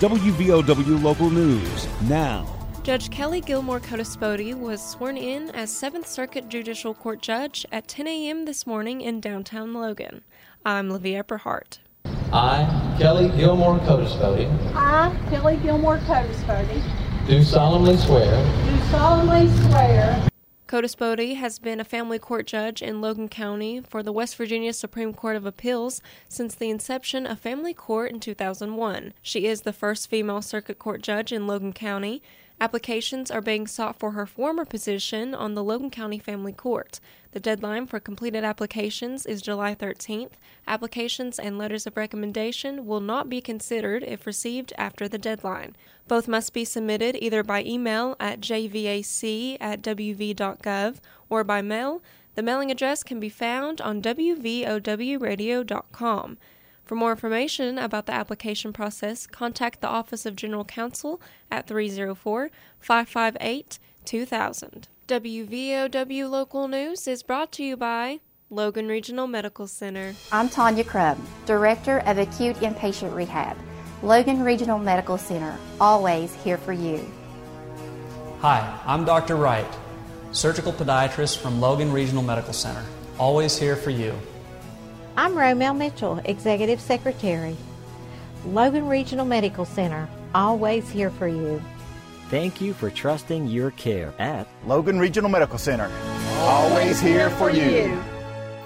WVOW Local News now. Judge Kelly Gilmore Codispoti was sworn in as 7th Circuit Judicial Court Judge at 10 a.m. this morning in downtown Logan. I'm Livia Epperhart. I, Kelly Gilmore Codispoti, I, Kelly Gilmore Codispoti, do solemnly swear do solemnly swear Codispoti has been a family court judge in Logan County for the West Virginia Supreme Court of Appeals since the inception of family court in 2001. She is the first female circuit court judge in Logan County. Applications are being sought for her former position on the Logan County Family Court. The deadline for completed applications is July 13th. Applications and letters of recommendation will not be considered if received after the deadline. Both must be submitted either by email at jvac at wv.gov or by mail. The mailing address can be found on wvowradio.com. For more information about the application process, contact the Office of General Counsel at 304 558 2000. WVOW Local News is brought to you by Logan Regional Medical Center. I'm Tanya Crubb, Director of Acute Inpatient Rehab. Logan Regional Medical Center, always here for you. Hi, I'm Dr. Wright, surgical podiatrist from Logan Regional Medical Center, always here for you. I'm Romel Mitchell, Executive Secretary. Logan Regional Medical Center, always here for you. Thank you for trusting your care at Logan Regional Medical Center. Always here for you.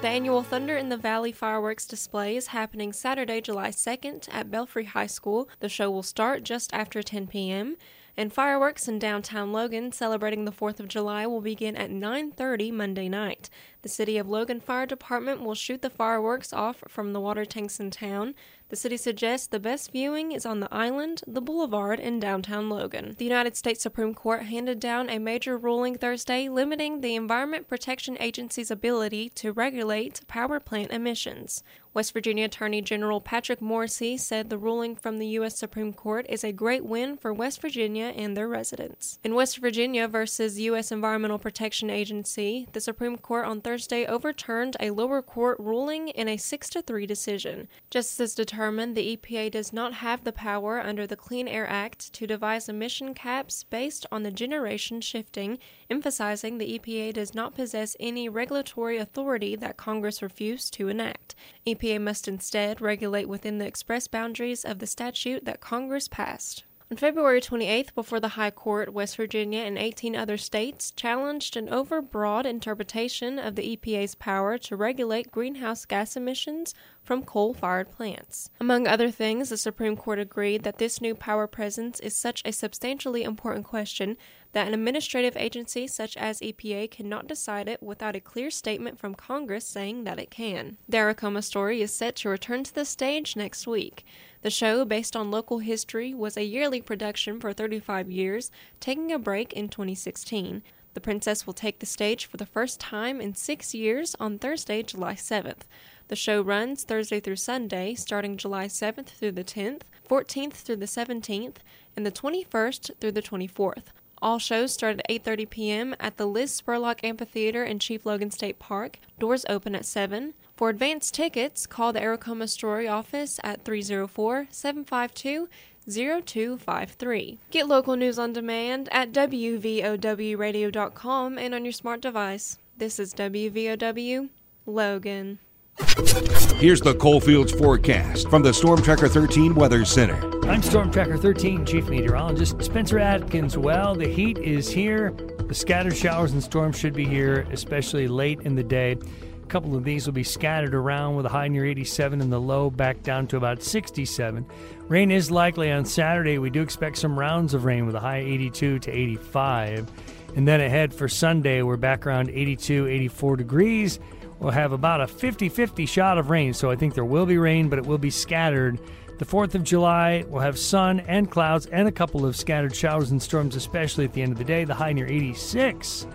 The annual Thunder in the Valley fireworks display is happening Saturday, July 2nd at Belfry High School. The show will start just after 10 p.m. And fireworks in downtown Logan celebrating the 4th of July will begin at 9:30 Monday night. The City of Logan Fire Department will shoot the fireworks off from the water tanks in town. The city suggests the best viewing is on the island, the boulevard, and downtown Logan. The United States Supreme Court handed down a major ruling Thursday limiting the Environmental Protection Agency's ability to regulate power plant emissions. West Virginia Attorney General Patrick Morrisey said the ruling from the U.S. Supreme Court is a great win for West Virginia and their residents. In West Virginia versus U.S. Environmental Protection Agency, the Supreme Court on Thursday overturned a lower court ruling in a 6 to 3 decision. Justices determined the EPA does not have the power under the Clean Air Act to devise emission caps based on the generation shifting, emphasizing the EPA does not possess any regulatory authority that Congress refused to enact. EPA must instead regulate within the express boundaries of the statute that Congress passed. On February 28th, before the High Court, West Virginia and 18 other states challenged an overbroad interpretation of the EPA's power to regulate greenhouse gas emissions from coal fired plants. Among other things, the Supreme Court agreed that this new power presence is such a substantially important question that an administrative agency such as EPA cannot decide it without a clear statement from Congress saying that it can. The Aracoma story is set to return to the stage next week. The show, based on local history, was a yearly production for 35 years, taking a break in 2016. The Princess will take the stage for the first time in six years on Thursday, July 7th. The show runs Thursday through Sunday, starting July 7th through the 10th, 14th through the 17th, and the 21st through the 24th. All shows start at 8:30 p.m. at the Liz Spurlock Amphitheater in Chief Logan State Park. Doors open at 7. For advance tickets, call the Aracoma Story office at 304-752-0253. Get local news on demand at wvowradio.com and on your smart device. This is WVOW Logan. Here's the Coalfields forecast from the Storm Tracker 13 Weather Center. I'm Storm Tracker 13 Chief Meteorologist Spencer Atkins. Well, the heat is here. The scattered showers and storms should be here, especially late in the day. A couple of these will be scattered around with a high near 87 and the low back down to about 67. Rain is likely on Saturday. We do expect some rounds of rain with a high 82 to 85. And then ahead for Sunday, we're back around 82, 84 degrees we'll have about a 50 50 shot of rain. So I think there will be rain, but it will be scattered. The 4th of July, we'll have sun and clouds and a couple of scattered showers and storms, especially at the end of the day, the high near 86.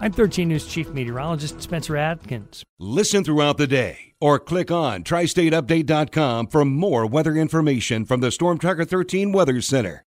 I'm 13 News Chief Meteorologist Spencer Atkins. Listen throughout the day or click on tristateupdate.com for more weather information from the Storm Tracker 13 Weather Center.